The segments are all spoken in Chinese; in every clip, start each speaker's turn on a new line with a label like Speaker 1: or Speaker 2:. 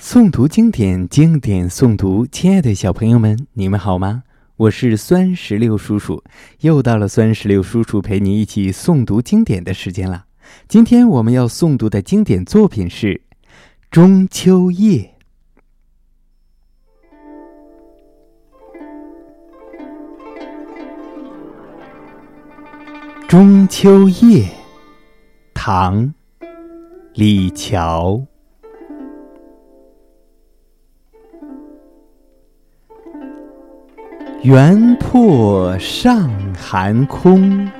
Speaker 1: 诵读经典，经典诵读。亲爱的小朋友们，你们好吗？我是酸石榴叔叔，又到了酸石榴叔叔陪你一起诵读经典的时间了。今天我们要诵读的经典作品是《中秋夜》。中秋夜，唐·李峤。圆魄上寒空，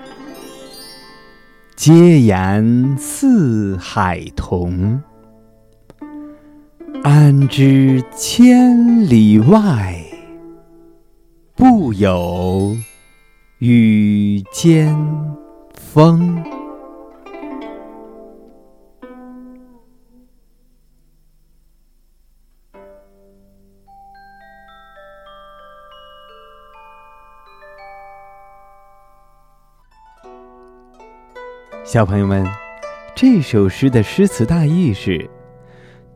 Speaker 1: 皆言四海同。安知千里外，不有雨兼风。小朋友们，这首诗的诗词大意是：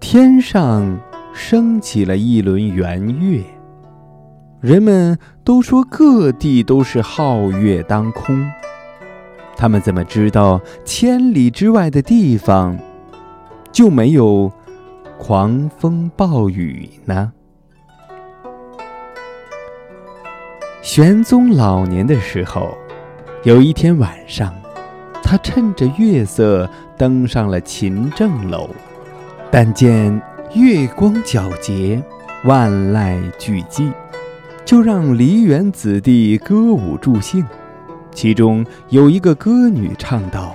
Speaker 1: 天上升起了一轮圆月，人们都说各地都是皓月当空。他们怎么知道千里之外的地方就没有狂风暴雨呢？玄宗老年的时候，有一天晚上。他趁着月色登上了勤政楼，但见月光皎洁，万籁俱寂，就让梨园子弟歌舞助兴。其中有一个歌女唱道：“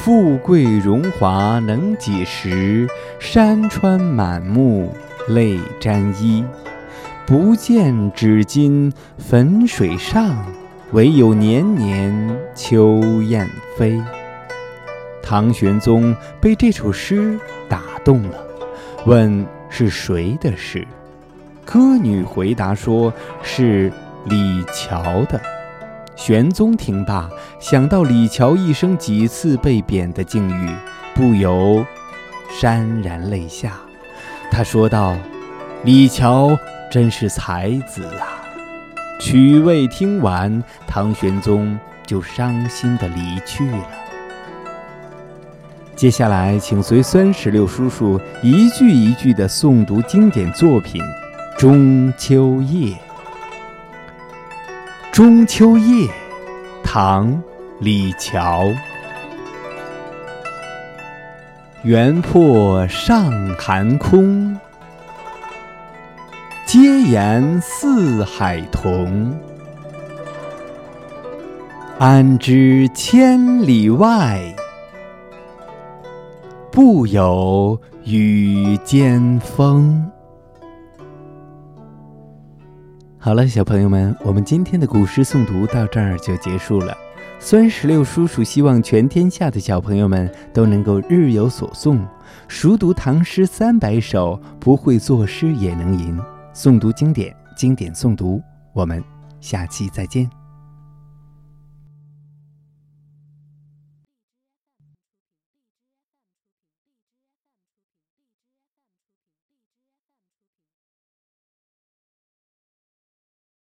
Speaker 1: 富贵荣华能几时？山川满目泪沾衣。不见纸巾汾水上。”唯有年年秋雁飞。唐玄宗被这首诗打动了，问是谁的诗？歌女回答说是李峤的。玄宗听罢，想到李峤一生几次被贬的境遇，不由潸然泪下。他说道：“李峤真是才子啊！”曲未听完，唐玄宗就伤心的离去了。接下来，请随酸石榴叔叔一句一句的诵读经典作品《中秋夜》。中秋夜，唐·李峤。圆破上寒空。皆言四海同，安知千里外，不有雨兼风。好了，小朋友们，我们今天的古诗诵读到这儿就结束了。酸石榴叔叔希望全天下的小朋友们都能够日有所诵，熟读唐诗三百首，不会作诗也能吟。诵读经典，经典诵读，我们下期再见。